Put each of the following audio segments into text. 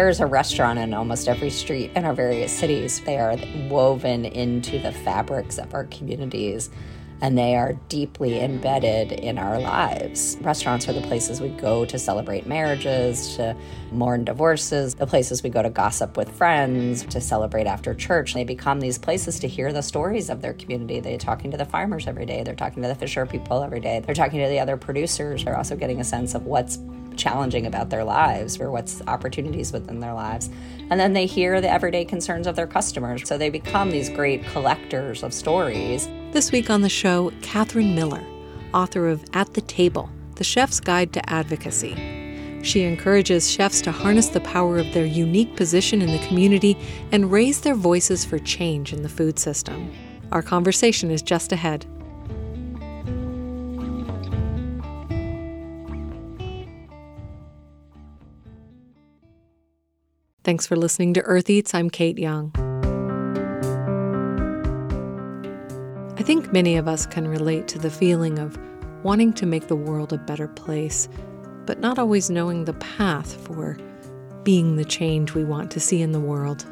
There's a restaurant in almost every street in our various cities. They are woven into the fabrics of our communities and they are deeply embedded in our lives. Restaurants are the places we go to celebrate marriages, to mourn divorces, the places we go to gossip with friends, to celebrate after church. They become these places to hear the stories of their community. They're talking to the farmers every day, they're talking to the fisher people every day, they're talking to the other producers. They're also getting a sense of what's challenging about their lives or what's opportunities within their lives. And then they hear the everyday concerns of their customers. So they become these great collectors of stories. This week on the show, Katherine Miller, author of At the Table The Chef's Guide to Advocacy. She encourages chefs to harness the power of their unique position in the community and raise their voices for change in the food system. Our conversation is just ahead. Thanks for listening to Earth Eats. I'm Kate Young. I think many of us can relate to the feeling of wanting to make the world a better place, but not always knowing the path for being the change we want to see in the world.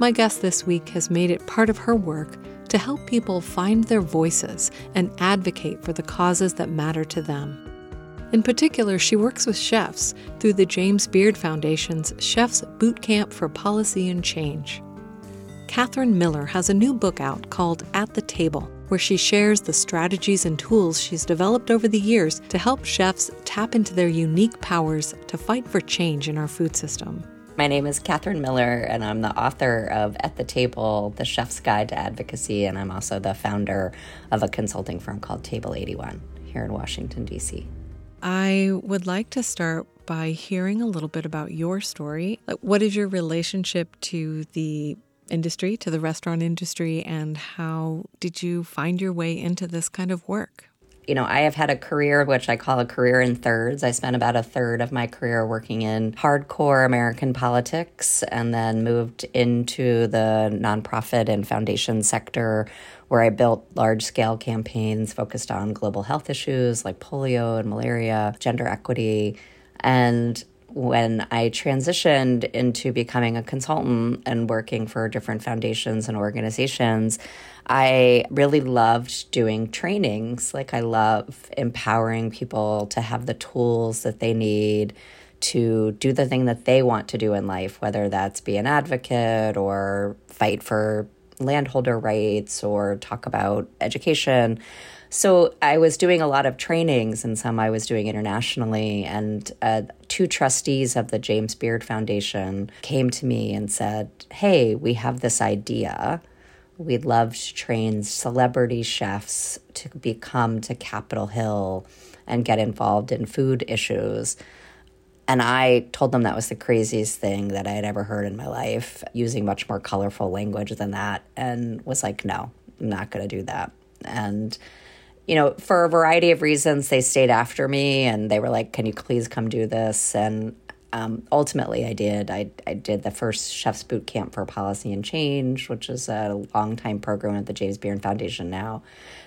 My guest this week has made it part of her work to help people find their voices and advocate for the causes that matter to them. In particular, she works with chefs through the James Beard Foundation's Chefs Boot Camp for Policy and Change. Katherine Miller has a new book out called At the Table, where she shares the strategies and tools she's developed over the years to help chefs tap into their unique powers to fight for change in our food system. My name is Katherine Miller, and I'm the author of At the Table, The Chef's Guide to Advocacy, and I'm also the founder of a consulting firm called Table 81 here in Washington, D.C. I would like to start by hearing a little bit about your story. What is your relationship to the industry, to the restaurant industry, and how did you find your way into this kind of work? You know, I have had a career which I call a career in thirds. I spent about a third of my career working in hardcore American politics and then moved into the nonprofit and foundation sector where I built large scale campaigns focused on global health issues like polio and malaria, gender equity. And when I transitioned into becoming a consultant and working for different foundations and organizations, I really loved doing trainings. Like, I love empowering people to have the tools that they need to do the thing that they want to do in life, whether that's be an advocate or fight for landholder rights or talk about education. So I was doing a lot of trainings, and some I was doing internationally. And uh, two trustees of the James Beard Foundation came to me and said, Hey, we have this idea. We'd love to train celebrity chefs to become to Capitol Hill and get involved in food issues. And I told them that was the craziest thing that I had ever heard in my life, using much more colorful language than that, and was like, no, I'm not going to do that. And, you know, for a variety of reasons, they stayed after me and they were like, can you please come do this? And um, ultimately, I did. I, I did the first Chef's Boot Camp for Policy and Change, which is a long time program at the James Beard Foundation now.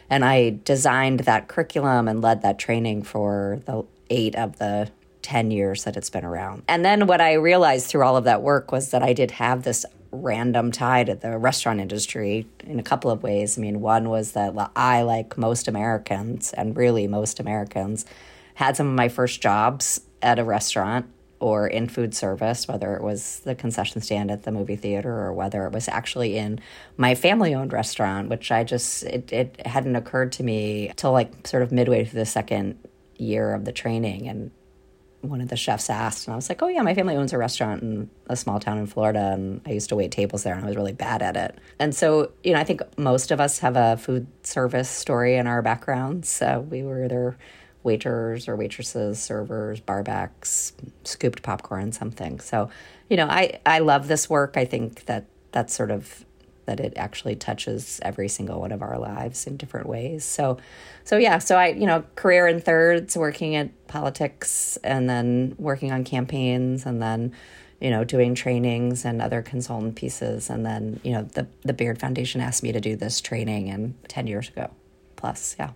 And I designed that curriculum and led that training for the eight of the 10 years that it's been around. And then what I realized through all of that work was that I did have this random tie to the restaurant industry in a couple of ways. I mean, one was that I, like most Americans, and really most Americans, had some of my first jobs at a restaurant or in food service, whether it was the concession stand at the movie theater or whether it was actually in my family owned restaurant, which I just, it, it hadn't occurred to me till like sort of midway through the second year of the training. And one of the chefs asked, and I was like, "Oh yeah, my family owns a restaurant in a small town in Florida, and I used to wait tables there, and I was really bad at it." And so, you know, I think most of us have a food service story in our backgrounds. So we were either waiters or waitresses, servers, barbacks, scooped popcorn, something. So, you know, I I love this work. I think that that's sort of that it actually touches every single one of our lives in different ways. So, so yeah, so I, you know, career in thirds, working at politics and then working on campaigns and then, you know, doing trainings and other consultant pieces. And then, you know, the, the Beard Foundation asked me to do this training and 10 years ago plus. Yeah.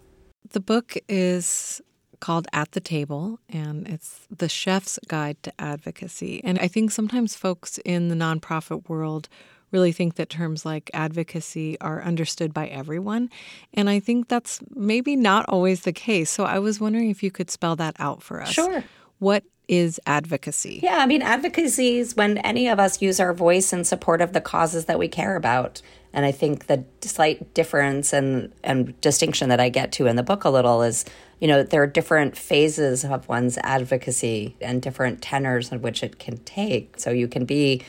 The book is called At the Table, and it's the chef's guide to advocacy. And I think sometimes folks in the nonprofit world really think that terms like advocacy are understood by everyone. And I think that's maybe not always the case. So I was wondering if you could spell that out for us. Sure. What is advocacy? Yeah, I mean, advocacy is when any of us use our voice in support of the causes that we care about. And I think the slight difference and, and distinction that I get to in the book a little is, you know, there are different phases of one's advocacy and different tenors in which it can take. So you can be,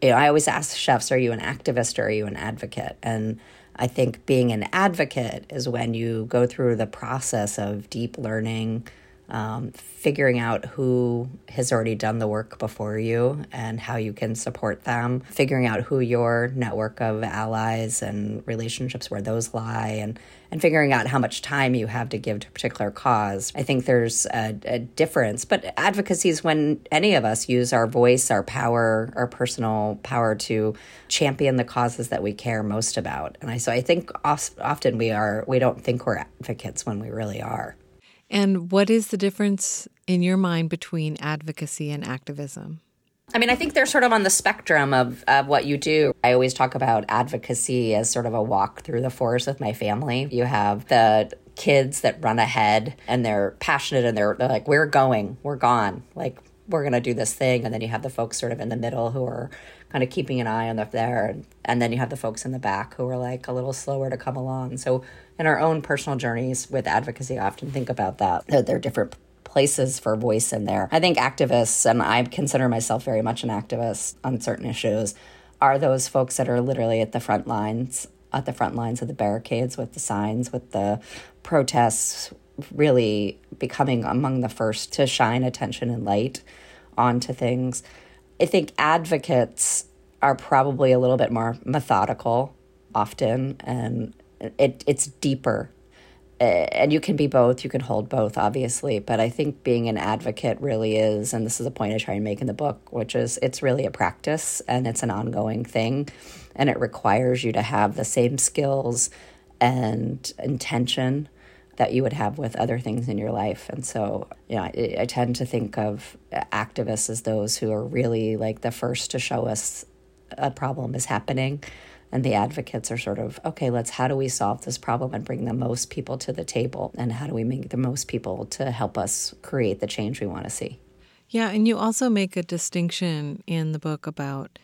you know, I always ask chefs, are you an activist or are you an advocate? And I think being an advocate is when you go through the process of deep learning um, figuring out who has already done the work before you and how you can support them, figuring out who your network of allies and relationships where those lie, and and figuring out how much time you have to give to a particular cause. I think there's a, a difference, but advocacy is when any of us use our voice, our power, our personal power to champion the causes that we care most about. And I so I think often we are we don't think we're advocates when we really are. And what is the difference in your mind between advocacy and activism? I mean, I think they're sort of on the spectrum of, of what you do. I always talk about advocacy as sort of a walk through the forest with my family. You have the kids that run ahead and they're passionate and they're, they're like, we're going, we're gone. Like, we're going to do this thing. And then you have the folks sort of in the middle who are kind of keeping an eye on the there. And, and then you have the folks in the back who are like a little slower to come along. So in our own personal journeys with advocacy, I often think about that. That there are different places for voice in there. I think activists, and I consider myself very much an activist on certain issues, are those folks that are literally at the front lines, at the front lines of the barricades with the signs, with the protests, really becoming among the first to shine attention and light onto things. I think advocates are probably a little bit more methodical often and it it's deeper. And you can be both you can hold both obviously but i think being an advocate really is and this is a point i try and make in the book which is it's really a practice and it's an ongoing thing and it requires you to have the same skills and intention that you would have with other things in your life. And so know I, I tend to think of activists as those who are really like the first to show us a problem is happening. And the advocates are sort of okay let's how do we solve this problem and bring the most people to the table? And how do we make the most people to help us create the change we want to see? Yeah and you also make a distinction in the book about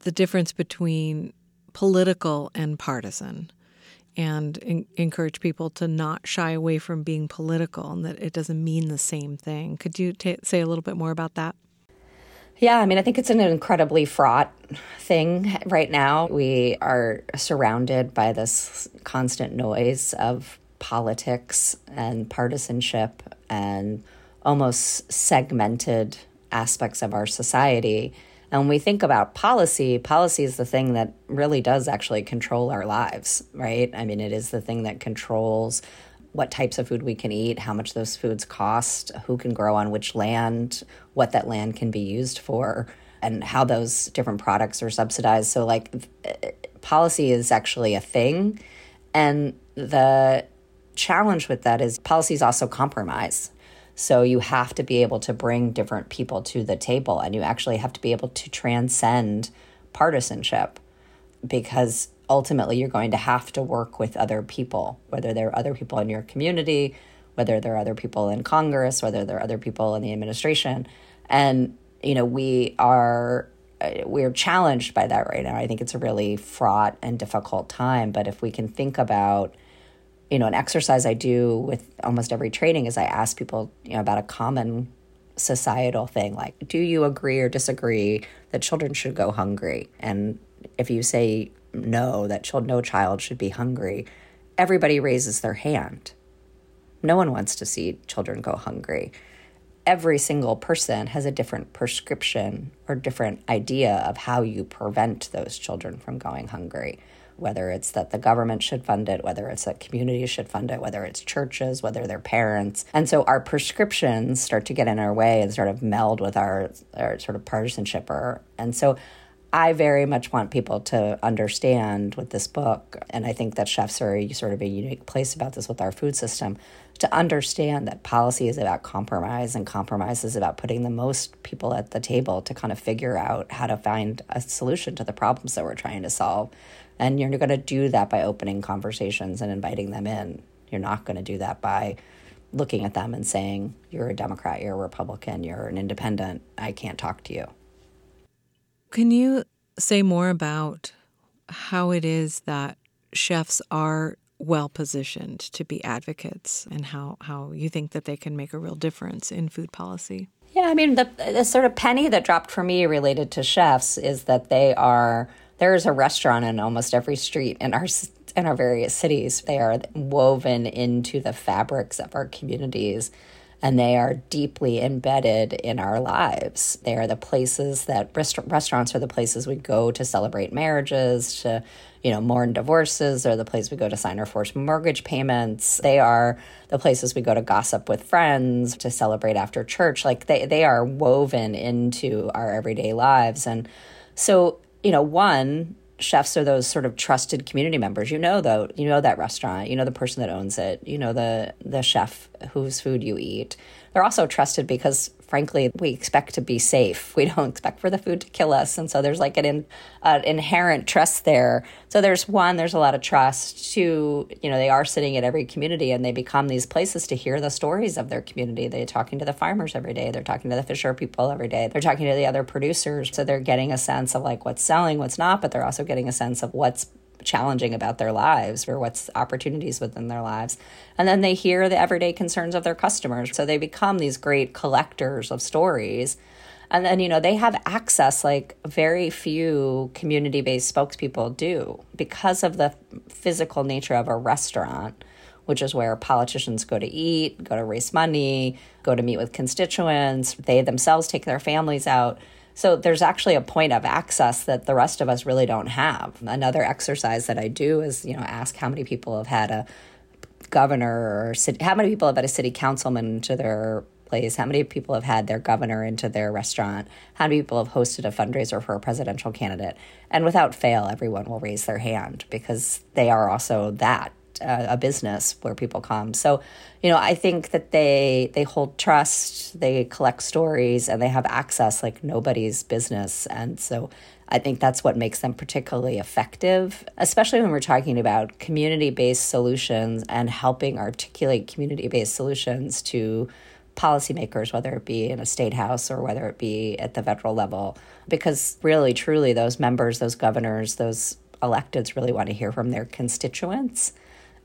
the difference between political and partisan and in- encourage people to not shy away from being political and that it doesn't mean the same thing could you t- say a little bit more about that yeah, I mean, I think it's an incredibly fraught thing right now. We are surrounded by this constant noise of politics and partisanship and almost segmented aspects of our society. And when we think about policy, policy is the thing that really does actually control our lives, right? I mean, it is the thing that controls what types of food we can eat, how much those foods cost, who can grow on which land, what that land can be used for, and how those different products are subsidized. So, like, uh, policy is actually a thing. And the challenge with that is policy is also compromise. So, you have to be able to bring different people to the table, and you actually have to be able to transcend partisanship because ultimately you're going to have to work with other people, whether there are other people in your community, whether there are other people in Congress, whether there are other people in the administration. And, you know, we are uh, we're challenged by that right now. I think it's a really fraught and difficult time. But if we can think about, you know, an exercise I do with almost every training is I ask people, you know, about a common societal thing like, do you agree or disagree that children should go hungry? And if you say no, that child, no child should be hungry, everybody raises their hand. No one wants to see children go hungry. Every single person has a different prescription or different idea of how you prevent those children from going hungry. Whether it's that the government should fund it, whether it's that communities should fund it, whether it's churches, whether they're parents. And so our prescriptions start to get in our way and sort of meld with our, our sort of partisanship. Or, and so I very much want people to understand with this book, and I think that chefs are sort of a unique place about this with our food system, to understand that policy is about compromise and compromise is about putting the most people at the table to kind of figure out how to find a solution to the problems that we're trying to solve. And you're going to do that by opening conversations and inviting them in. You're not going to do that by looking at them and saying, You're a Democrat, you're a Republican, you're an independent, I can't talk to you. Can you say more about how it is that chefs are well positioned to be advocates and how, how you think that they can make a real difference in food policy? Yeah, I mean, the, the sort of penny that dropped for me related to chefs is that they are, there is a restaurant in almost every street in our in our various cities. They are woven into the fabrics of our communities and they are deeply embedded in our lives. They are the places that rest- restaurants are the places we go to celebrate marriages, to you know mourn divorces, or the place we go to sign our first mortgage payments. They are the places we go to gossip with friends, to celebrate after church. Like they they are woven into our everyday lives, and so you know one chefs are those sort of trusted community members. You know though, you know that restaurant, you know the person that owns it, you know the the chef whose food you eat. They're also trusted because frankly, we expect to be safe. We don't expect for the food to kill us. And so there's like an, in, inherent trust there. So there's one, there's a lot of trust. Two, you know, they are sitting in every community and they become these places to hear the stories of their community. They're talking to the farmers every day. They're talking to the fisher people every day. They're talking to the other producers. So they're getting a sense of like what's selling, what's not, but they're also getting a sense of what's challenging about their lives or what's opportunities within their lives. And then they hear the everyday concerns of their customers. So they become these great collectors of stories. And then, you know, they have access like very few community based spokespeople do because of the physical nature of a restaurant, which is where politicians go to eat, go to raise money, go to meet with constituents. They themselves take their families out so there's actually a point of access that the rest of us really don't have. Another exercise that I do is, you know, ask how many people have had a governor or city, how many people have had a city councilman to their place, how many people have had their governor into their restaurant, how many people have hosted a fundraiser for a presidential candidate. And without fail, everyone will raise their hand because they are also that Uh, a, business where people come. So, you know, I think that they they hold trust, they collect stories, and they have access like nobody's business. And so, I think that's what makes them particularly effective, especially when we're talking about community based solutions and helping articulate community based solutions to policymakers, whether it be in a state house or whether it be at the federal level. Because really, truly, those members, those governors, those electeds really want to hear from their constituents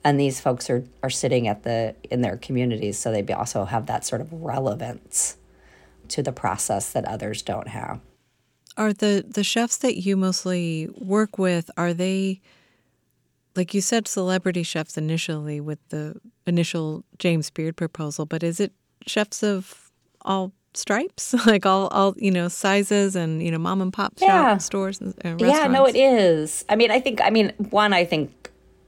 and these folks are are sitting at the in their communities so they also have that sort of relevance to the process that others don't have. Are the the chefs that you mostly work with are they like you said celebrity chefs initially with the initial James Beard proposal but is it chefs of all stripes? Like all all you know sizes and you know mom and pop yeah. shop stores and, and yeah no it is. I mean i think i mean one i think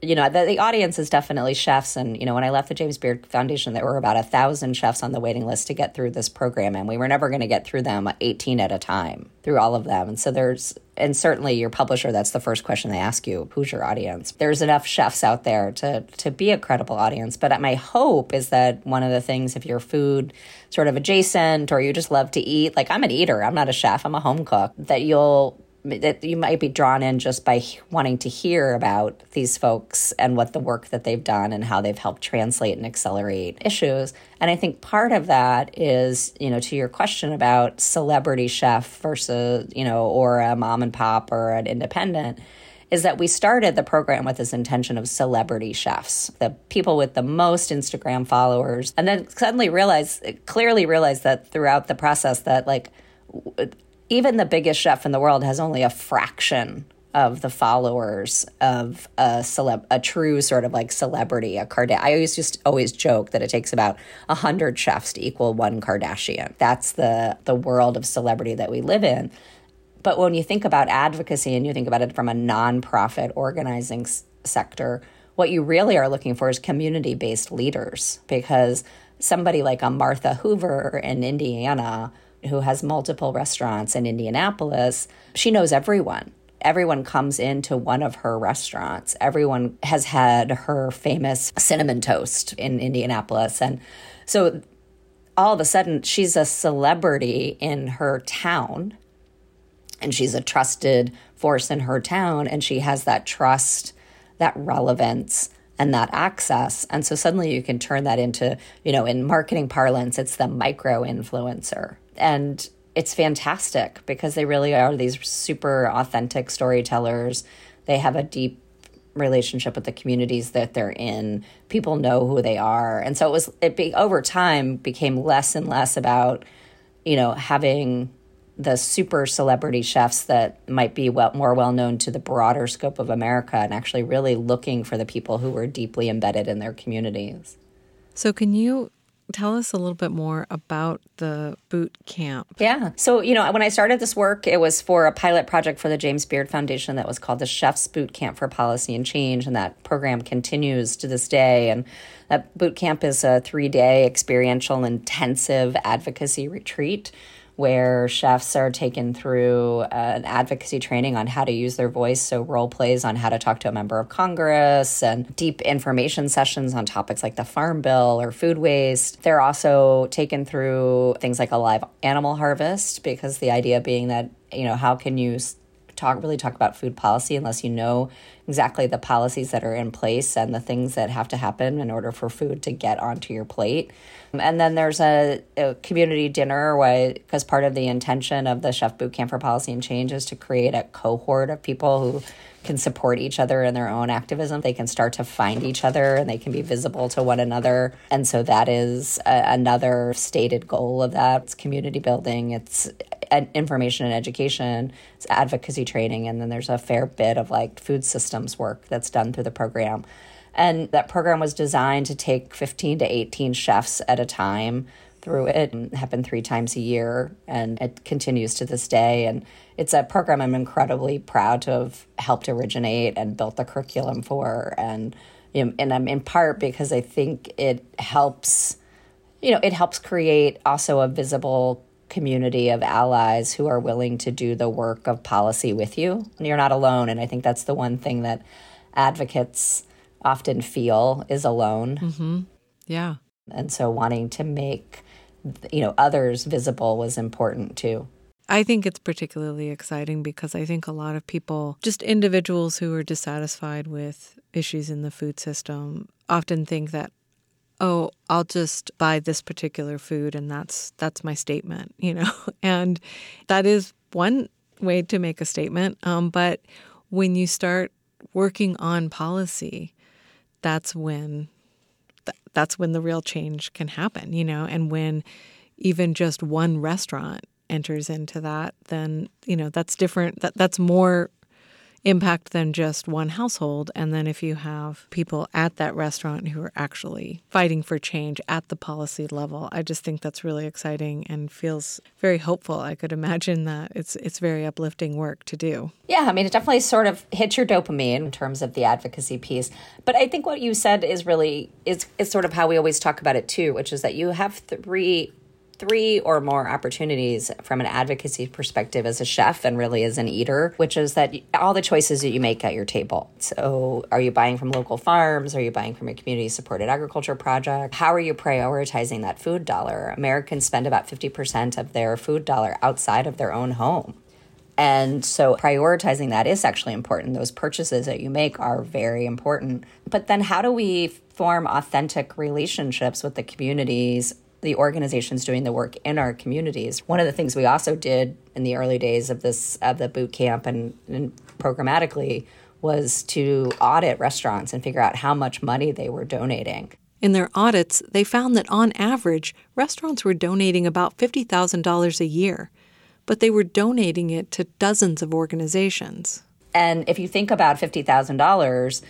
you know the, the audience is definitely chefs. And you know when i left the james beard foundation there were about a thousand chefs on the waiting list to get through this program. And we were never going to get through them 18 at a time through all of them. And so there's and certainly your publisher that's the first question they ask you who's your audience? There's enough chefs out there to to be a credible audience. But my hope is that one of the things if you're food sort of adjacent or you just love to eat like i'm an eater i'm not a chef i'm a home cook that you'll that you might be drawn in just by wanting to hear about these folks and what the work that they've done and how they've helped translate and accelerate issues. And I think part of that is, you know, to your question about celebrity chef versus, you know, or a mom and pop or an independent is that we started the program with this intention of celebrity chefs, the people with the most Instagram followers, and then suddenly realized, clearly realized that throughout the process that like even the biggest chef in the world has only a fraction of the followers of a celeb, a true sort of like celebrity, a Kardashian. I always just always joke that it takes about a hundred chefs to equal one Kardashian. That's the the world of celebrity that we live in. But when you think about advocacy and you think about it from a nonprofit organizing s- sector, what you really are looking for is community based leaders because somebody like a Martha Hoover in Indiana who has multiple restaurants in Indianapolis, she knows everyone. Everyone comes into one of her restaurants. Everyone has had her famous cinnamon toast in Indianapolis. And so all of a sudden, she's a celebrity in her town and she's a trusted force in her town. And she has that trust, that relevance and that access. And so suddenly you can turn that into, you know, in marketing parlance, it's the micro influencer. And it's fantastic because they really are these super authentic storytellers. They have a deep relationship with the communities that they're in. People know who they are. And so it was it be over time became less and less about, you know, having the super celebrity chefs that might be well, more well known to the broader scope of America and actually really looking for the people who were deeply embedded in their communities. So, can you tell us a little bit more about the boot camp? Yeah. So, you know, when I started this work, it was for a pilot project for the James Beard Foundation that was called the Chef's Boot Camp for Policy and Change. And that program continues to this day. And that boot camp is a three day experiential intensive advocacy retreat where chefs are taken through uh, an advocacy training on how to use their voice, so role plays on how to talk to a member of Congress, and deep information sessions on topics like the Farm Bill or food waste. They're also taken through things like a live animal harvest, because the idea being that, you know, how can you talk really talk about food policy unless you know exactly the policies that are in place and the things that have to happen in order for food to get onto your plate. And then there's a, a community dinner because part of the intention of the Chef Boot Camp for Policy and Change is to create a cohort of people who can support each other in their own activism. They can start to find each other and they can be visible to one another. And so that is a, another stated goal of that. It's community building, it's information and education, it's advocacy training, and then there's a fair bit of like food systems work that's done through the program. And that program was designed to take 15 to 18 chefs at a time through it and happen three times a year and it continues to this day and it's a program i'm incredibly proud to have helped originate and built the curriculum for and you know, and i'm in part because i think it helps you know it helps create also a visible community of allies who are willing to do the work of policy with you and you're not alone and i think that's the one thing that advocates often feel is alone mm-hmm. yeah and so wanting to make you know others visible was important too. I think it's particularly exciting because I think a lot of people, just individuals who are dissatisfied with issues in the food system, often think that oh, I'll just buy this particular food and that's that's my statement, you know. and that is one way to make a statement, um, but when you start working on policy, that's when that's when the real change can happen, you know, and when even just one restaurant enters into that, then, you know, that's different. That, that's more impact than just one household. And then if you have people at that restaurant who are actually fighting for change at the policy level, I just think that's really exciting and feels very hopeful. I could imagine that it's it's very uplifting work to do. Yeah, I mean it definitely sort of hits your dopamine in terms of the advocacy piece. But I think what you said is really is is sort of how we always talk about it too, which is that you have three three or more opportunities from an advocacy perspective as a chef and really as an eater, which is that all the choices that you make at your table. So, are you buying from local farms? Are you buying from a community supported agriculture project? How are you prioritizing that food dollar? Americans spend about 50% of their food dollar outside of their own home. And so prioritizing that is actually important. Those purchases that you make are very important. But then how do we form authentic relationships with the communities the organizations doing the work in our communities. One of the things we also did in the early days of this of the boot camp and, and programmatically was to audit restaurants and figure out how much money they were donating. In their audits, they found that on average, restaurants were donating about $50,000 a year, but they were donating it to dozens of organizations. And if you think about $50,000,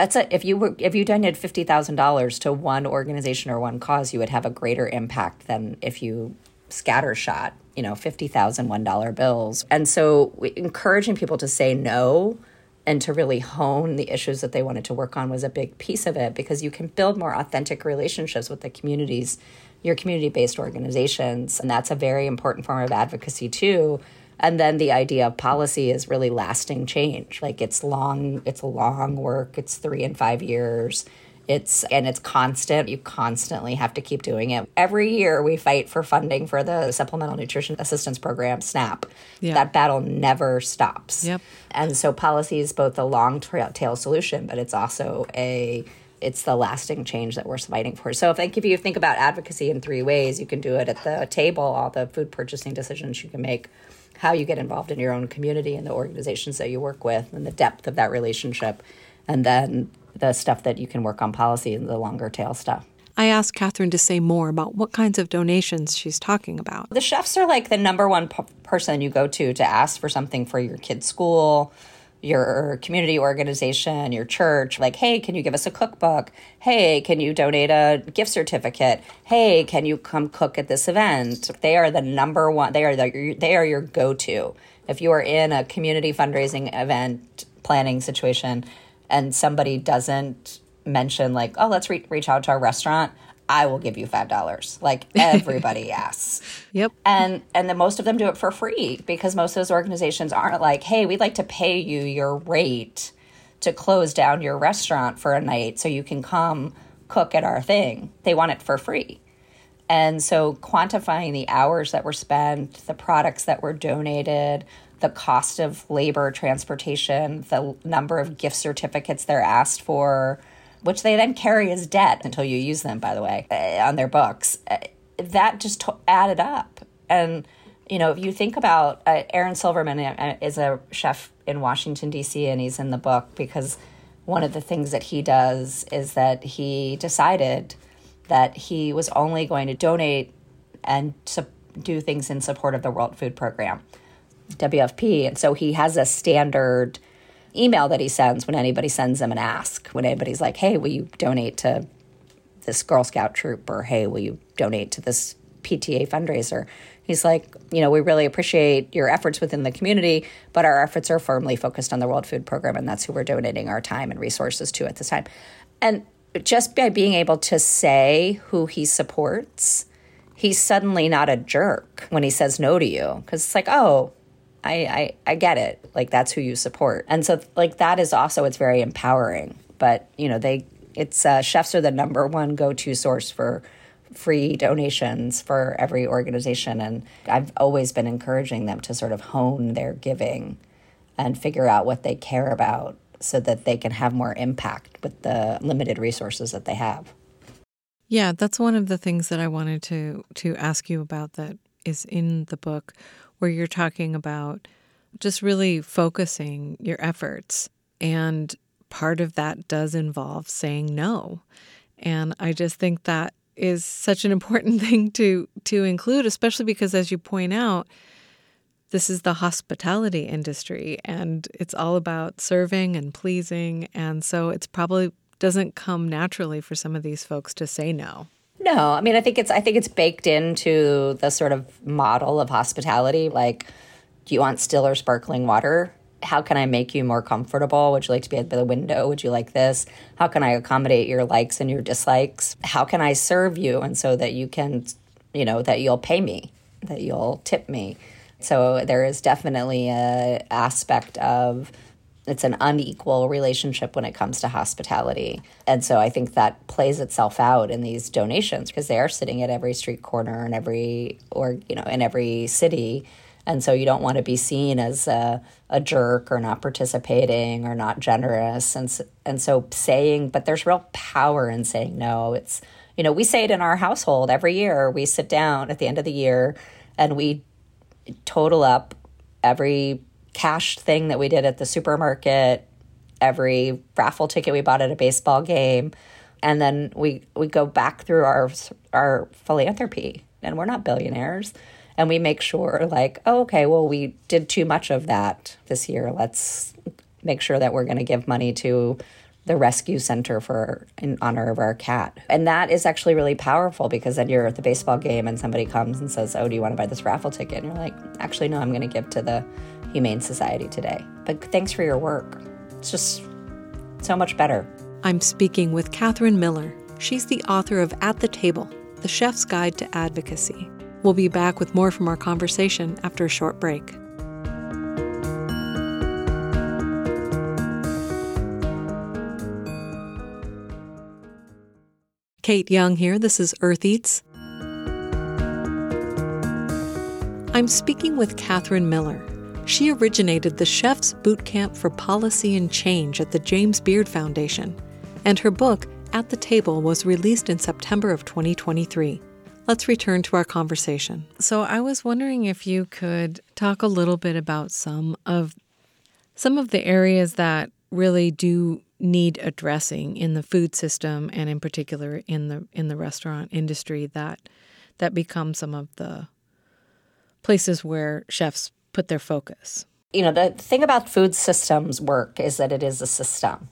that's a, if you were if you donated fifty thousand dollars to one organization or one cause, you would have a greater impact than if you scattershot, you know, fifty thousand one dollar bills. And so, encouraging people to say no and to really hone the issues that they wanted to work on was a big piece of it because you can build more authentic relationships with the communities, your community based organizations. And that's a very important form of advocacy, too. And then the idea of policy is really lasting change. Like it's long, it's a long work, it's three and five years it's and it's constant. You constantly have to keep doing it. Every year we fight for funding for the Supplemental Nutrition Assistance Program, SNAP. Yeah. That battle never stops. Yep. And so policy is both a long tail solution, but it's also a it's the lasting change that we're fighting for. So if I give you think about advocacy in three ways, you can do it at the table, all the food purchasing decisions you can make, how you get involved in your own community and the organizations that you work with, and the depth of that relationship, and then the stuff that you can work on policy and the longer tail stuff. I asked Katherine to say more about what kinds of donations she's talking about. The chefs are like the number one p- person you go to to ask for something for your kid's school, your community organization, your church. Like, hey, can you give us a cookbook? Hey, can you donate a gift certificate? Hey, can you come cook at this event? They are the number one. They are the, they are your go to. If you are in a community fundraising event planning situation, and somebody doesn't mention like, oh, let's re- reach out to our restaurant, I will give you five dollars. Like everybody asks. Yep. And and the most of them do it for free because most of those organizations aren't like, hey, we'd like to pay you your rate to close down your restaurant for a night so you can come cook at our thing. They want it for free. And so quantifying the hours that were spent, the products that were donated, the cost of labor, transportation, the number of gift certificates they're asked for, which they then carry as debt until you use them, by the way, uh, on their books. Uh, that just added up. And, you know, if you think about uh, Aaron Silverman uh, is a chef in Washington, D.C., and he's in the book because one of the things that he does is that he decided that he was only going to donate and do things in support of the World Food Program. WFP. And so he has a standard email that he sends when anybody sends him an ask. When anybody's like, hey, will you donate to this Girl Scout troop? Or hey, will you donate to this PTA fundraiser? He's like, you know, we really appreciate your efforts within the community, but our efforts are firmly focused on the World Food Program, and that's who we're donating our time and resources to at this time. And just by being able to say who he supports, he's suddenly not a jerk when he says no to you. Because it's like, oh, I, I I get it. Like that's who you support, and so like that is also it's very empowering. But you know they it's uh, chefs are the number one go to source for free donations for every organization, and I've always been encouraging them to sort of hone their giving and figure out what they care about so that they can have more impact with the limited resources that they have. Yeah, that's one of the things that I wanted to to ask you about that is in the book where you're talking about just really focusing your efforts. And part of that does involve saying no. And I just think that is such an important thing to to include, especially because as you point out, this is the hospitality industry and it's all about serving and pleasing. And so it's probably doesn't come naturally for some of these folks to say no. No, I mean, I think it's I think it's baked into the sort of model of hospitality. Like, do you want still or sparkling water? How can I make you more comfortable? Would you like to be at the window? Would you like this? How can I accommodate your likes and your dislikes? How can I serve you and so that you can, you know, that you'll pay me, that you'll tip me? So there is definitely a aspect of it's an unequal relationship when it comes to hospitality. And so I think that plays itself out in these donations because they are sitting at every street corner and every or you know in every city. And so you don't want to be seen as a, a jerk or not participating or not generous. And and so saying, but there's real power in saying no. It's, you know, we say it in our household every year. We sit down at the end of the year and we total up every cash thing that we did at the supermarket, every raffle ticket we bought at a baseball game, and then we we go back through our our philanthropy, and we're not billionaires, and we make sure like, oh, okay, well, we did too much of that this year. Let's make sure that we're going to give money to the rescue center for in honor of our cat. And that is actually really powerful because then you're at the baseball game and somebody comes and says, "Oh, do you want to buy this raffle ticket?" And you're like, "Actually, no, I'm going to give to the Humane Society today. But thanks for your work. it's just so much better. I'm speaking with Katherine Miller. She's the author of At the Table The Chef's Guide to Advocacy. We'll be back with more from our conversation after a short break. Kate Young here. This is Earth Eats. I'm speaking with Katherine Miller. She originated the Chef's Boot Camp for Policy and Change at the James Beard Foundation, and her book, At the Table, was released in September of 2023. Let's return to our conversation. So, I was wondering if you could talk a little bit about some of some of the areas that really do need addressing in the food system and in particular in the in the restaurant industry that that become some of the places where chefs put their focus. You know, the thing about food systems work is that it is a system.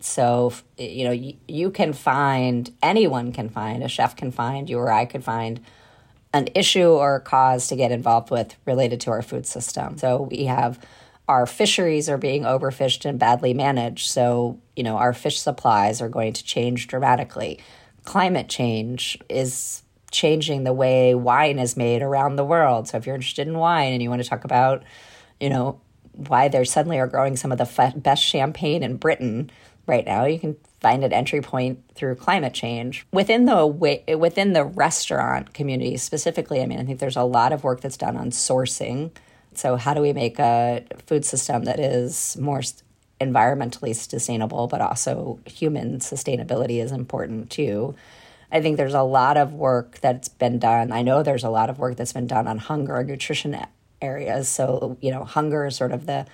So, you know, you, you can find, anyone can find, a chef can find, you or I could find an issue or a cause to get involved with related to our food system. So we have our fisheries are being overfished and badly managed. So, you know, our fish supplies are going to change dramatically. Climate change is changing the way wine is made around the world. So, if you're interested in wine and you want to talk about, you know, why there suddenly are growing some of the best champagne in Britain right now, you can find an entry point through climate change within the way, within the restaurant community specifically. I mean, I think there's a lot of work that's done on sourcing so, how do we make a food system that is more environmentally sustainable, but also human sustainability is important too? I think there's a lot of work that's been done. I know there's a lot of work that's been done on hunger and nutrition areas. So, you know, hunger is sort of the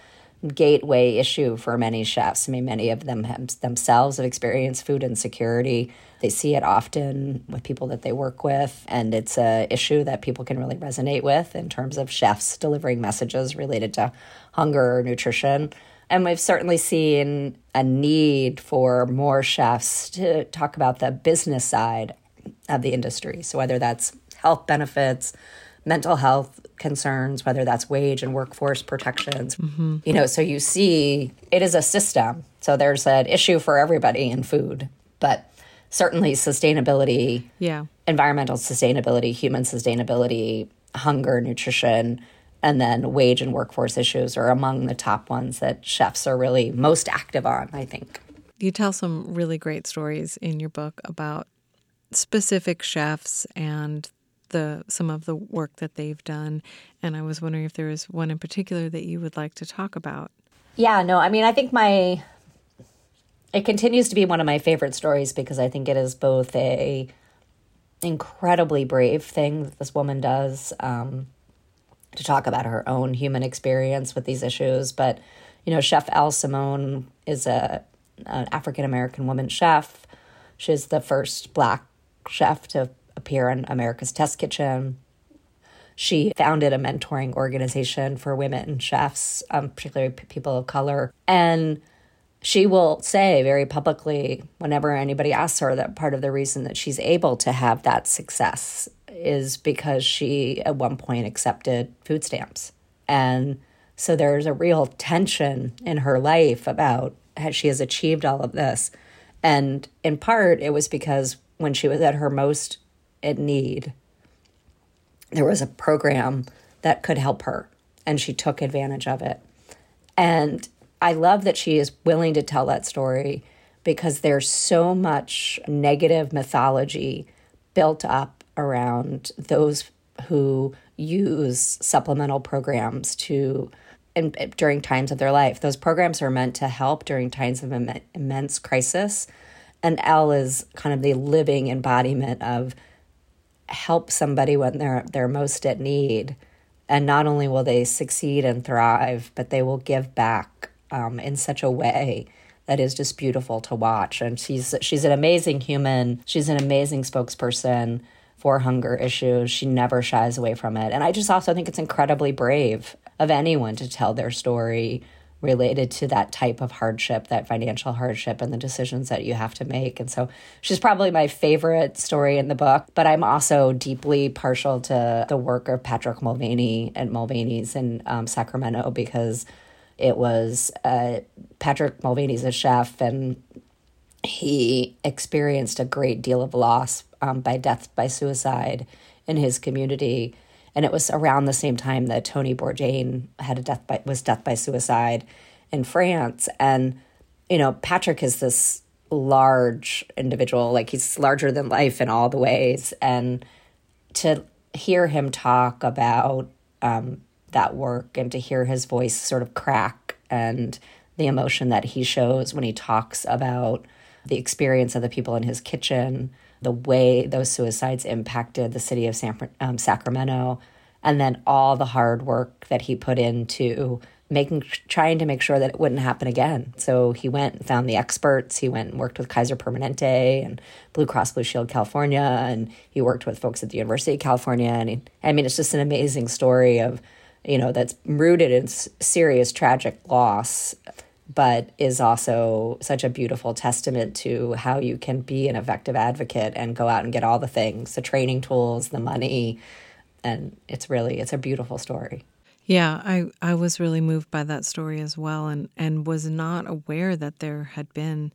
gateway issue for many chefs. I mean, many of them have, themselves have experienced food insecurity. They see it often with people that they work with, and it's a issue that people can really resonate with in terms of chefs delivering messages related to hunger or nutrition. And we've certainly seen a need for more chefs to talk about the business side of the industry. So whether that's health benefits, mental health concerns, whether that's wage and workforce protections. Mm-hmm. You know, so you see it is a system. So there's an issue for everybody in food, but certainly sustainability, yeah, environmental sustainability, human sustainability, hunger, nutrition, and then wage and workforce issues are among the top ones that chefs are really most active on, I think. You tell some really great stories in your book about specific chefs and the some of the work that they've done. And I was wondering if there was one in particular that you would like to talk about. Yeah, no, I mean, I think my it continues to be one of my favorite stories because I think it is both a incredibly brave thing that this woman does um, to talk about her own human experience with these issues. But you know, Chef Elle Simone is a an African American woman chef. She's the first black chef to appear in America's Test Kitchen. She founded a mentoring organization for women and chefs, um, particularly p- people of color. And she will say very publicly, whenever anybody asks her, that part of the reason that she's able to have that success is because she at one point accepted food stamps. And so there's a real tension in her life about how she has achieved all of this. And in part, it was because when she was at her most in need, there was a program that could help her, and she took advantage of it. And I love that she is willing to tell that story because there's so much negative mythology built up around those who use supplemental programs to in, during times of their life. Those programs are meant to help during times of Im- immense crisis. And Elle is kind of the living embodiment of help somebody when they're they're most at need and not only will they succeed and thrive but they will give back um, in such a way that is just beautiful to watch and she's she's an amazing human she's an amazing spokesperson for hunger issues she never shies away from it and i just also think it's incredibly brave of anyone to tell their story related to that type of hardship, that financial hardship, and the decisions that you have to make. And so she's probably my favorite story in the book, but I'm also deeply partial to the work of Patrick Mulvaney and Mulvaney's in um, Sacramento because It was uh, Patrick Mulvaney's a chef, and he experienced a great deal of loss um, by death by suicide in his community. And it was around the same time that Tony Bourdain had a death by was death by suicide in France. And you know, Patrick is this large individual, like he's larger than life in all the ways. And to hear him talk about um, that work and to hear his voice sort of crack and the emotion that he shows when he talks about the experience of the people in his kitchen, the way those suicides impacted the city of San, um, Sacramento, and then all the hard work that he put into making trying to make sure that it wouldn't happen again. So he went and found the experts. He went and worked with Kaiser Permanente and Blue Cross Blue Shield California, and he worked with folks at the University of California. And he, I mean, it's just an amazing story of you know that's rooted in serious tragic loss but is also such a beautiful testament to how you can be an effective advocate and go out and get all the things the training tools the money. And it's really it's a beautiful story. Yeah, I, I was really moved by that story as well and, and was not aware that there had been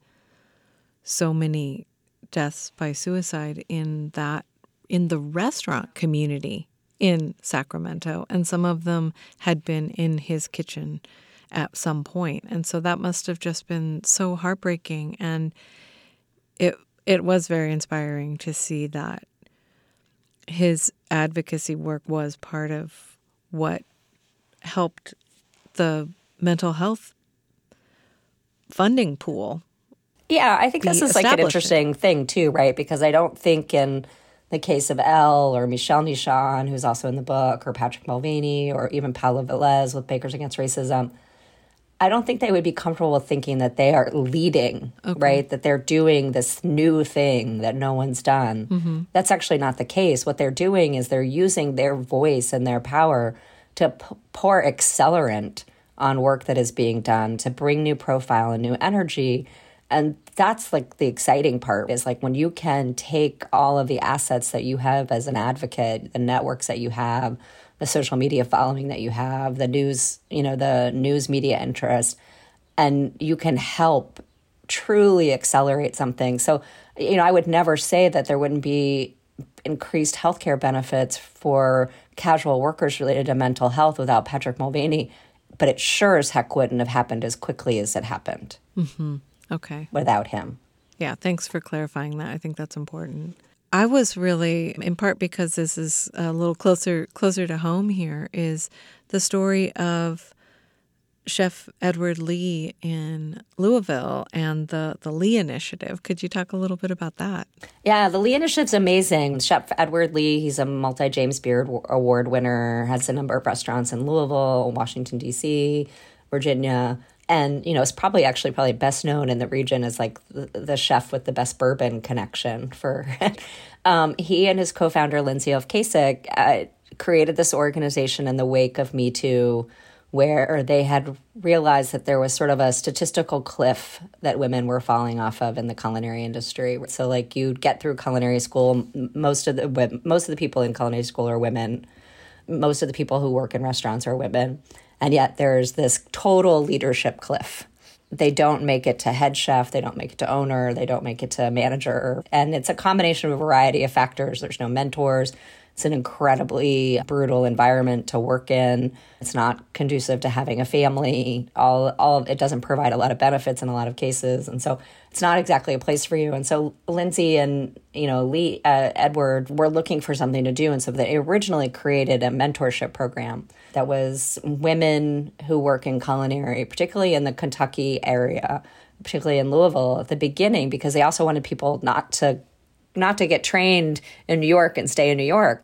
so many deaths by suicide in that in the restaurant community in Sacramento. And some of them had been in his kitchen at some point. And so that must have just been so heartbreaking and it it was very inspiring to see that his advocacy work was part of what helped the mental health funding pool. Yeah, I think this is like an interesting thing too, right? Because I don't think in the case of Elle or Michelle Nischan, who's also in the book, or Patrick Mulvaney, or even Paola Velez with Bakers Against Racism, I don't think they would be comfortable thinking that they are leading, okay. right? That they're doing this new thing that no one's done. Mm-hmm. That's actually not the case. What they're doing is they're using their voice and their power to p- pour accelerant on work that is being done to bring new profile and new energy and that's like the exciting part is like when you can take all of the assets that you have as an advocate the networks that you have the social media following that you have the news you know the news media interest and you can help truly accelerate something so you know i would never say that there wouldn't be increased healthcare benefits for casual workers related to mental health without Patrick Mulvaney, but it sure as heck wouldn't have happened as quickly as it happened. Mm-hmm. Okay. Without him. Yeah, thanks for clarifying that. I think that's important. I was really, in part because this is a little closer closer to home here, is the story of Chef Edward Lee in Louisville and the, the Lee Initiative. Could you talk a little bit about that? Yeah, the Lee Initiative's amazing. Chef Edward Lee, he's a multi James Beard Award winner, has a number of restaurants in Louisville, Washington, D.C., Virginia. And, you know, it's probably actually probably best known in the region as like the, the chef with the best bourbon connection for. um, he and his co founder, Lindsay Ofcacek, uh, created this organization in the wake of Me Too where they had realized that there was sort of a statistical cliff that women were falling off of in the culinary industry. So, like, you'd get through culinary school, most of the most of the people in culinary school are women. Most of the people who work in restaurants are women, and yet there's this total leadership cliff. They don't make it to head chef, they don't make it to owner, they don't make it to manager, and it's a combination of a variety of factors. There's no mentors it's an incredibly brutal environment to work in. It's not conducive to having a family. All all it doesn't provide a lot of benefits in a lot of cases, and so it's not exactly a place for you. And so Lindsay and you know Lee uh, Edward were looking for something to do, and so they originally created a mentorship program that was women who work in culinary, particularly in the Kentucky area, particularly in Louisville at the beginning, because they also wanted people not to not to get trained in New York and stay in New York.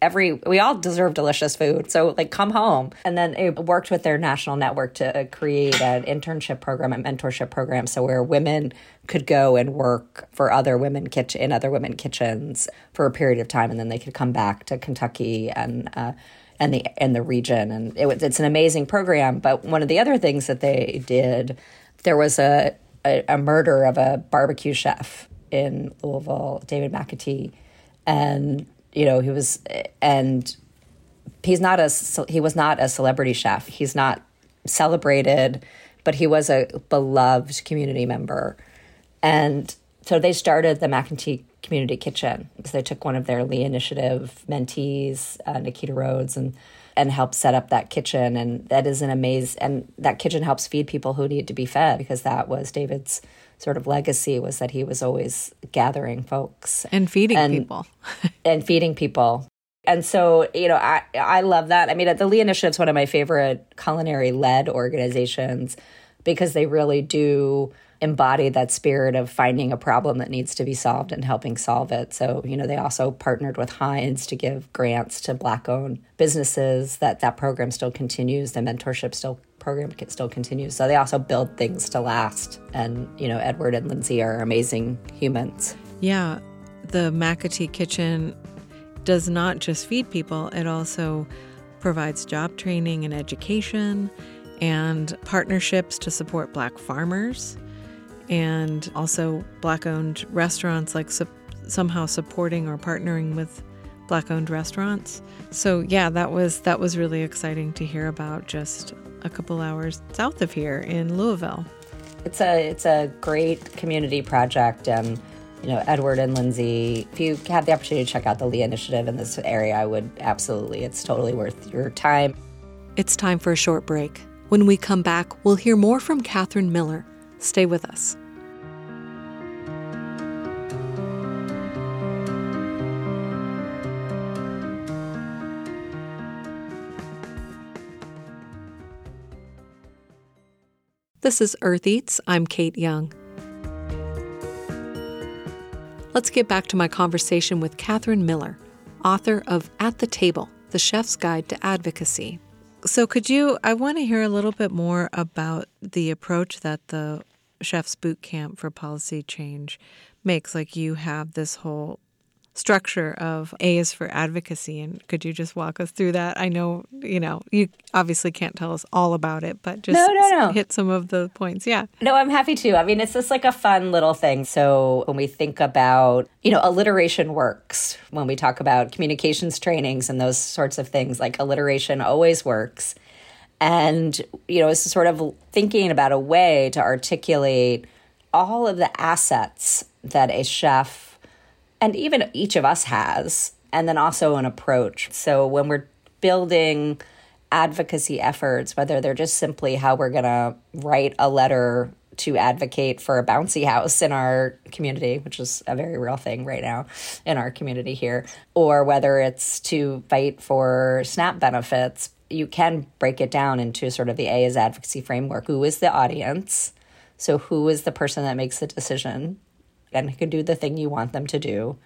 Every we all deserve delicious food, so like come home. And then it worked with their national network to create an internship program, a mentorship program, so where women could go and work for other women kitchen in other women kitchens for a period of time, and then they could come back to Kentucky and. Uh, and the and the region, and it it's an amazing program. But one of the other things that they did, there was a, a, a murder of a barbecue chef in Louisville, David McAtee, and you know he was and he's not a he was not a celebrity chef. He's not celebrated, but he was a beloved community member. And so they started the McAtee Community Kitchen. So they took one of their Lee Initiative mentees, uh, Nikita Rhodes, and and helped set up that kitchen. And that is an amazing, and that kitchen helps feed people who need to be fed because that was David's sort of legacy was that he was always gathering folks and feeding and, people and feeding people. And so, you know, I I love that. I mean, the Lee Initiative is one of my favorite culinary led organizations because they really do embody that spirit of finding a problem that needs to be solved and helping solve it. So, you know, they also partnered with Heinz to give grants to black owned businesses that that program still continues. The mentorship still program still continues. So they also build things to last. And, you know, Edward and Lindsay are amazing humans. Yeah. The McAtee Kitchen does not just feed people, it also provides job training and education and partnerships to support black farmers and also black owned restaurants, like su- somehow supporting or partnering with black owned restaurants. So yeah, that was that was really exciting to hear about just a couple hours south of here in Louisville. It's a it's a great community project and you know Edward and Lindsay if you have the opportunity to check out the Lee initiative in this area I would absolutely it's totally worth your time. It's time for a short break. When we come back, we'll hear more from Katherine Miller Stay with us. This is Earth Eats. I'm Kate Young. Let's get back to my conversation with Katherine Miller, author of At the Table The Chef's Guide to Advocacy. So, could you? I want to hear a little bit more about the approach that the Chef's Boot Camp for Policy Change makes. Like, you have this whole structure of A is for advocacy. And could you just walk us through that? I know, you know, you obviously can't tell us all about it, but just no, no, no. hit some of the points. Yeah. No, I'm happy to. I mean, it's just like a fun little thing. So when we think about, you know, alliteration works, when we talk about communications trainings and those sorts of things, like alliteration always works. And, you know, it's sort of thinking about a way to articulate all of the assets that a chef and even each of us has, and then also an approach. So when we're building advocacy efforts, whether they're just simply how we're going to write a letter to advocate for a bouncy house in our community, which is a very real thing right now in our community here, or whether it's to fight for SNAP benefits, you can break it down into sort of the A is advocacy framework. Who is the audience? So, who is the person that makes the decision? And can do the thing you want them to do.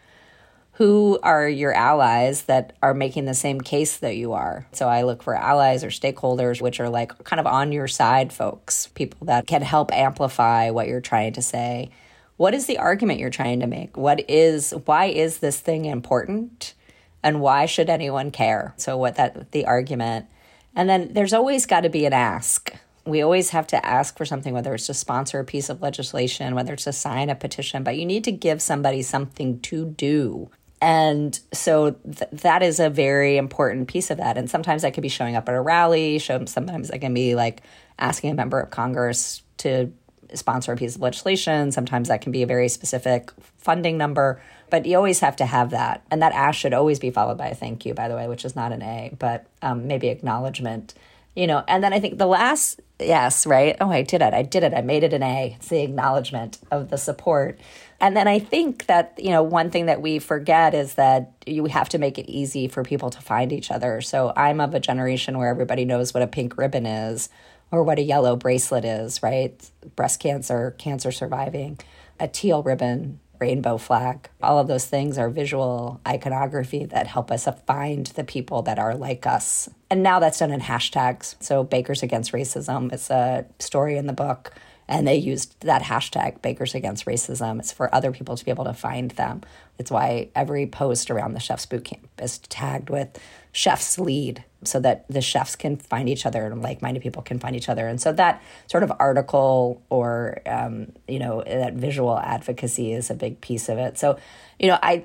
Who are your allies that are making the same case that you are? So I look for allies or stakeholders, which are like kind of on your side folks, people that can help amplify what you're trying to say. What is the argument you're trying to make? What is, why is this thing important? And why should anyone care? So, what that, the argument. And then there's always got to be an ask we always have to ask for something, whether it's to sponsor a piece of legislation, whether it's to sign a petition, but you need to give somebody something to do. And so th- that is a very important piece of that. And sometimes that could be showing up at a rally. Show, sometimes that can be like asking a member of Congress to sponsor a piece of legislation. Sometimes that can be a very specific funding number. But you always have to have that. And that ask should always be followed by a thank you, by the way, which is not an A, but um, maybe acknowledgement you know and then i think the last yes right? Oh i did it. I did it. I made it an a. It's the acknowledgement of the support. And then i think that you know one thing that we forget is that you have to make it easy for people to find each other. So i'm of a generation where everybody knows what a pink ribbon is or what a yellow bracelet is right? Breast cancer cancer surviving a teal ribbon rainbow flag. All of those things are visual iconography that help us find the people that are like us. And now that's done in hashtags. So, Bakers Against Racism is a story in the book, and they used that hashtag, Bakers Against Racism. It's for other people to be able to find them. It's why every post around the Chef's Boot Camp is tagged with chef's lead so that the chefs can find each other and like-minded people can find each other and so that sort of article or um, you know that visual advocacy is a big piece of it so you know i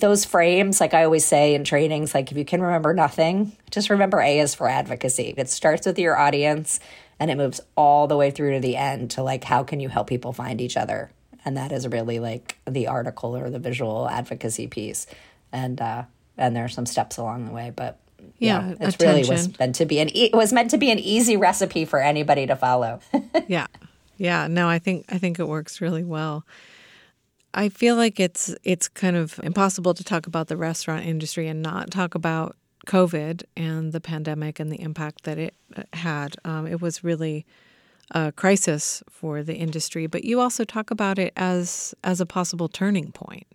those frames, like I always say in trainings, like if you can remember nothing, just remember A is for advocacy. It starts with your audience and it moves all the way through to the end to like how can you help people find each other? And that is really like the article or the visual advocacy piece. And uh and there are some steps along the way but yeah, yeah it really was meant to be an it was meant to be an easy recipe for anybody to follow. Yeah. Yeah. No i think i think it works really well. I feel like it's it's kind of impossible to talk about the restaurant industry and not talk about covid and the pandemic and the impact that it uh, had um, it was really a crisis for the industry. But you also talk about it as as a possible turning point.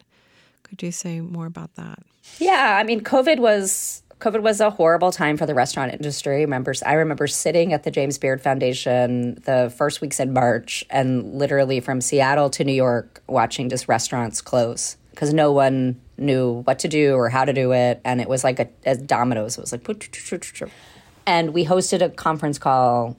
Could you say more about that? Yeah i mean covid was COVID was a horrible time for the restaurant industry. Remember, I remember sitting at the James Beard Foundation the first weeks in March and literally from Seattle to New York watching just restaurants close because no one knew what to do or how to do it. And it was like a, a dominoes. It was like, and we hosted a conference call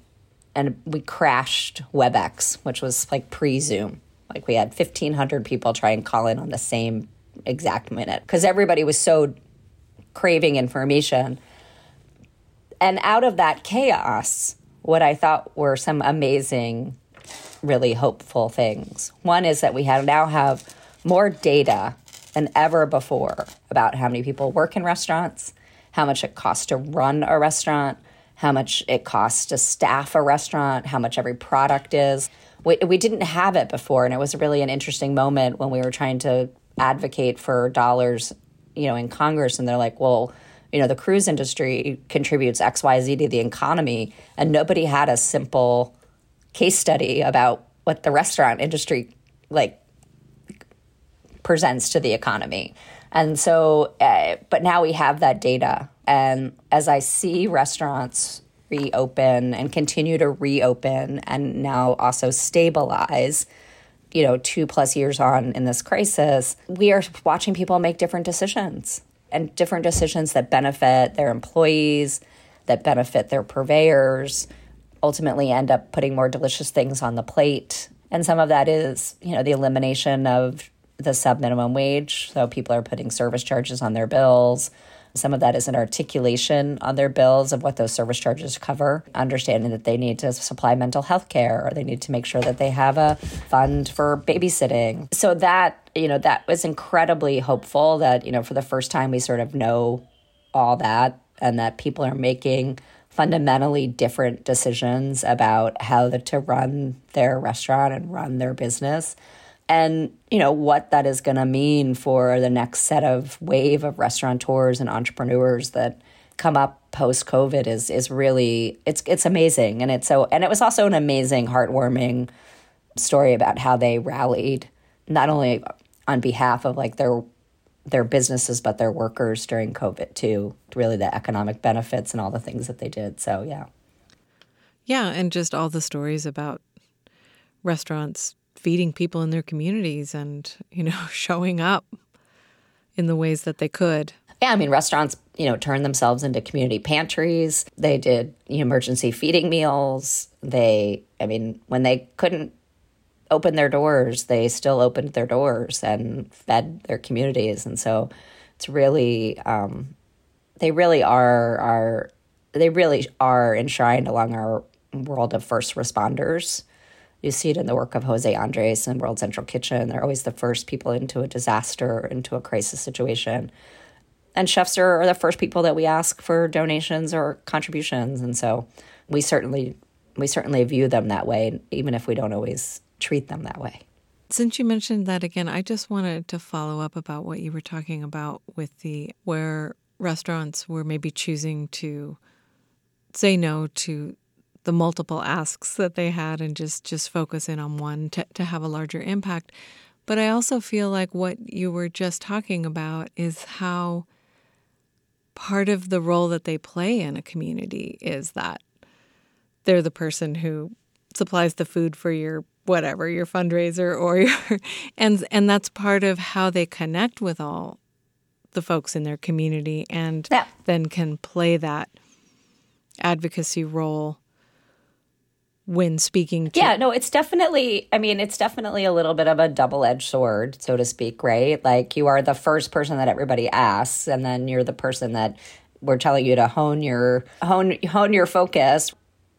and we crashed WebEx, which was like pre Zoom. Like we had 1,500 people try and call in on the same exact minute because everybody was so craving information. And out of that chaos, what I thought were some amazing, really hopeful things. One is that we have now have more data than ever before about how many people work in restaurants, how much it costs to run a restaurant, how much it costs to staff a restaurant, how much every product is. We, we didn't have it before, and it was really an interesting moment when we were trying to advocate for dollars you know, in Congress and they're like, well, you know, the cruise industry contributes XYZ to the economy. And nobody had a simple case study about what the restaurant industry like presents to the economy. And so, uh, but now we have that data. And as I see restaurants reopen and continue to reopen and now also stabilize, you know, two plus years on in this crisis, we are watching people make different decisions and different decisions that benefit their employees, that benefit their purveyors, ultimately end up putting more delicious things on the plate. And some of that is, you know, the elimination of the sub minimum wage. So people are putting service charges on their bills. Some of that is an articulation on their bills of what those service charges cover, understanding that they need to supply mental health care or they need to make sure that they have a fund for babysitting. So that, you know, that was incredibly hopeful that, you know, for the first time we sort of know all that and that people are making fundamentally different decisions about how to run their restaurant and run their business and you know what that is going to mean for the next set of wave of restaurateurs and entrepreneurs that come up post covid is is really it's it's amazing. And it's so and it was also an amazing heartwarming story about how they rallied not only on behalf of like their their businesses but their workers during covid too really the economic benefits and all the things that they did. So yeah. Yeah and just all the stories about restaurants feeding people in their communities and, you know, showing up in the ways that they could. Yeah, I mean, restaurants, you know, turned themselves into community pantries. They did you know, emergency feeding meals. They, I mean, when they couldn't open their doors, they still opened their doors and fed their communities. And so it's really, um, they really are, are, they really are enshrined along our world of first responders you see it in the work of Jose Andres and World Central Kitchen. They're always the first people into a disaster, into a crisis situation. And chefs are, are the first people that we ask for donations or contributions. And so we certainly we certainly view them that way, even if we don't always treat them that way. Since you mentioned that again, I just wanted to follow up about what you were talking about with the where restaurants were maybe choosing to say no to the multiple asks that they had and just just focus in on one to, to have a larger impact. But I also feel like what you were just talking about is how part of the role that they play in a community is that they're the person who supplies the food for your whatever your fundraiser or your and and that's part of how they connect with all the folks in their community and yeah. then can play that advocacy role when speaking to Yeah, no, it's definitely I mean, it's definitely a little bit of a double-edged sword, so to speak, right? Like you are the first person that everybody asks and then you're the person that we're telling you to hone your hone hone your focus.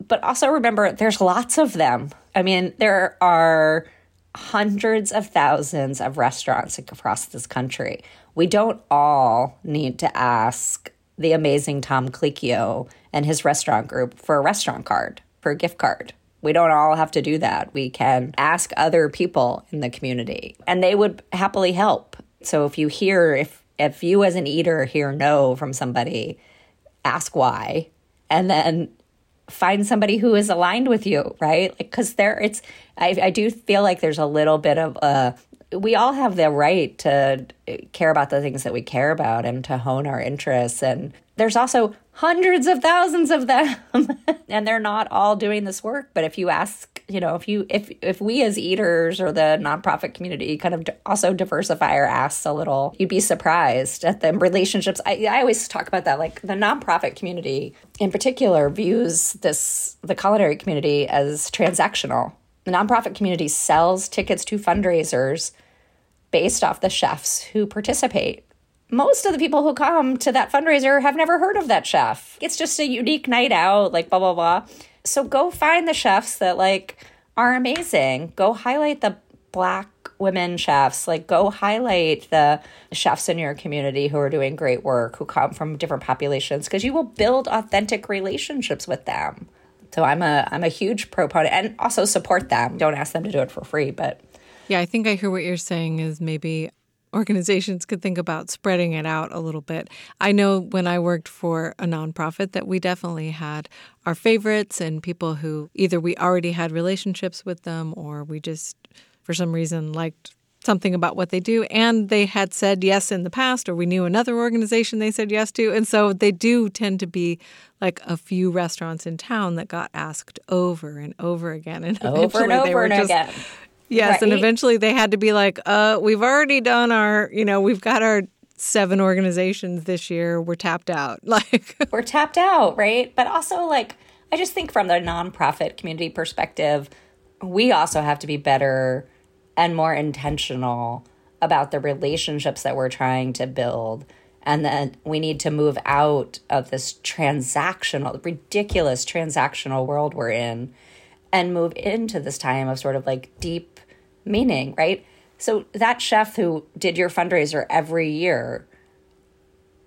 But also remember there's lots of them. I mean, there are hundreds of thousands of restaurants across this country. We don't all need to ask the amazing Tom Colicchio and his restaurant group for a restaurant card, for a gift card. We don't all have to do that. We can ask other people in the community and they would happily help. So if you hear if if you as an eater hear no from somebody, ask why and then find somebody who is aligned with you, right? Like cuz there it's I I do feel like there's a little bit of a we all have the right to care about the things that we care about and to hone our interests and there's also hundreds of thousands of them and they're not all doing this work. But if you ask you know if you if if we as eaters or the nonprofit community kind of also diversify our asks a little you'd be surprised at the relationships. I, I always talk about that like the nonprofit community in particular views this the culinary community as transactional. The nonprofit community sells tickets to fundraisers based off the chefs who participate most of the people who come to that fundraiser have never heard of that chef. It's just a unique night out, like blah, blah, blah. So go find the chefs that like are amazing. Go highlight the black women chefs. Like go highlight the chefs in your community who are doing great work, who come from different populations, because you will build authentic relationships with them. So I'm a I'm a huge proponent and also support them. Don't ask them to do it for free, but yeah, I think I hear what you're saying is maybe organizations could think about spreading it out a little bit. I know when I worked for a nonprofit that we definitely had our favorites and people who either we already had relationships with them or we just for some reason liked something about what they do. And they had said yes in the past or we knew another organization they said yes to. And so they do tend to be like a few restaurants in town that got asked over and over again. And over and over and just, again Yes, right? and eventually they had to be like, uh, we've already done our, you know, we've got our seven organizations this year. We're tapped out. Like we're tapped out, right? But also like I just think from the nonprofit community perspective, we also have to be better and more intentional about the relationships that we're trying to build. And then we need to move out of this transactional, ridiculous transactional world we're in and move into this time of sort of like deep meaning, right? So that chef who did your fundraiser every year,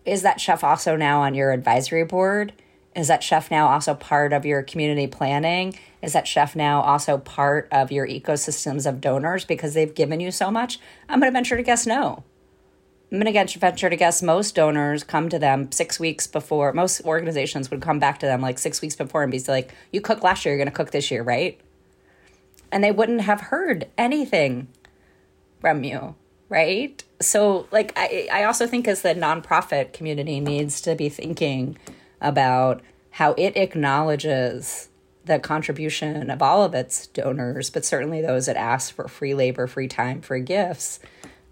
is that chef also now on your advisory board? Is that chef now also part of your community planning? Is that chef now also part of your ecosystems of donors because they've given you so much? I'm going to venture to guess no. I'm going to venture to guess most donors come to them six weeks before. Most organizations would come back to them like six weeks before and be like, "You cooked last year, you're going to cook this year, right?" And they wouldn't have heard anything from you right? So like i i also think as the nonprofit community needs to be thinking about how it acknowledges the contribution of all of its donors but certainly those that ask for free labor free time free gifts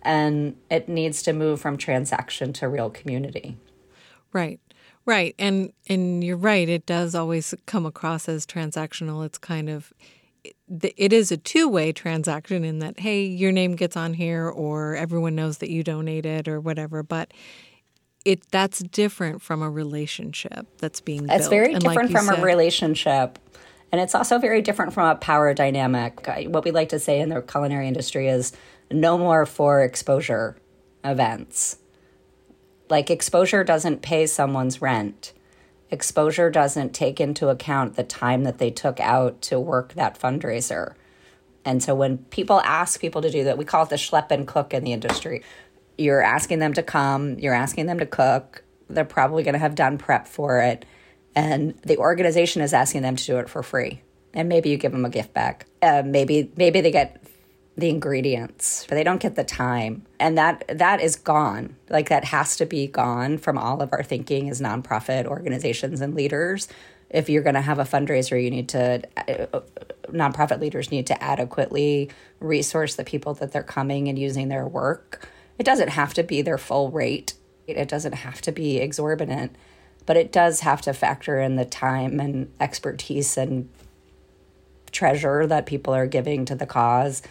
and it needs to move from transaction to real community. Right. Right. And and you're right. It does always come across as transactional. It's kind of it is a two-way transaction in that hey your name gets on here or everyone knows that you donated or whatever but it that's different from a relationship that's being it's built. very and different like from said, a relationship. And it's also very different from a power dynamic. What we like to say in the culinary industry is no more for exposure events. Like exposure doesn't pay someone's rent exposure doesn't take into account the time that they took out to work that fundraiser. And so when people ask people to do that, we call it the schlep and cook in the industry. You're asking them to come, you're asking them to cook. They're probably going to have done prep for it. And the organization is asking them to do it for free. And maybe you give them a gift back. Uh, maybe maybe they get the ingredients, but they don't get the time. And that that is gone. Like that has to be gone from all of our thinking as nonprofit organizations and leaders. If you're going to have a fundraiser, you need to uh, nonprofit leaders need to adequately resource the people that they're coming and using their work. It doesn't have to be their full rate. It doesn't have to be exorbitant, but it does have to factor in the time and expertise and treasure that people are giving to the cause.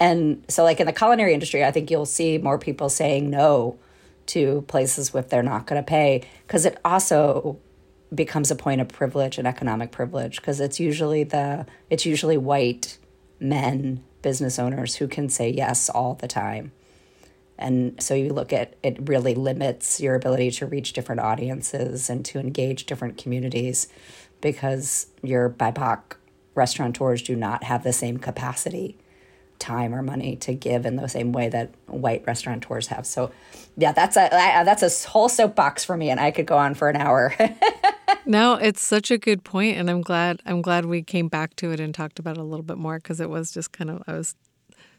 And so, like in the culinary industry, I think you'll see more people saying no to places if they're not going to pay because it also becomes a point of privilege and economic privilege because it's usually the it's usually white men business owners who can say yes all the time. And so you look at it really limits your ability to reach different audiences and to engage different communities because your BIPOC restaurateurs do not have the same capacity, time, or money to give in the same way that white restaurateurs have. So, yeah, that's a that's a whole soapbox for me, and I could go on for an hour. no, it's such a good point, and I'm glad I'm glad we came back to it and talked about it a little bit more because it was just kind of I was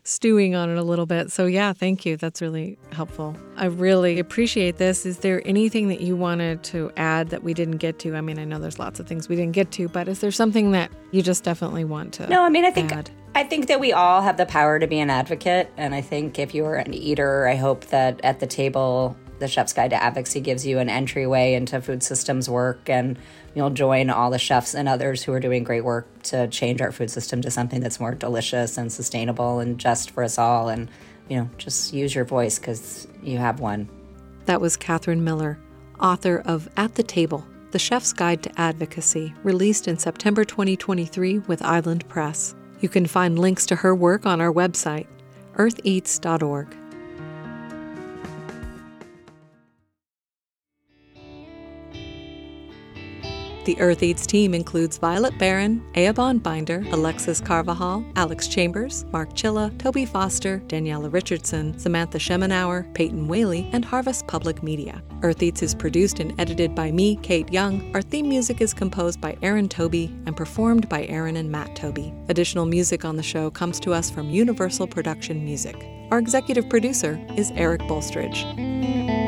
stewing on it a little bit. So, yeah, thank you. That's really helpful. I really appreciate this. Is there anything that you wanted to add that we didn't get to? I mean, I know there's lots of things we didn't get to, but is there something that you just definitely want to? No, I mean, I think. Add? I think that we all have the power to be an advocate. And I think if you're an eater, I hope that at the table, the Chef's Guide to Advocacy gives you an entryway into food systems work and you'll join all the chefs and others who are doing great work to change our food system to something that's more delicious and sustainable and just for us all. And, you know, just use your voice because you have one. That was Katherine Miller, author of At the Table The Chef's Guide to Advocacy, released in September 2023 with Island Press. You can find links to her work on our website, eartheats.org. The Earth Eats team includes Violet Barron, Eoban Binder, Alexis Carvajal, Alex Chambers, Mark Chilla, Toby Foster, Daniela Richardson, Samantha Schemenauer, Peyton Whaley, and Harvest Public Media. Earth Eats is produced and edited by me, Kate Young. Our theme music is composed by Aaron Toby and performed by Aaron and Matt Toby. Additional music on the show comes to us from Universal Production Music. Our executive producer is Eric Bolstridge.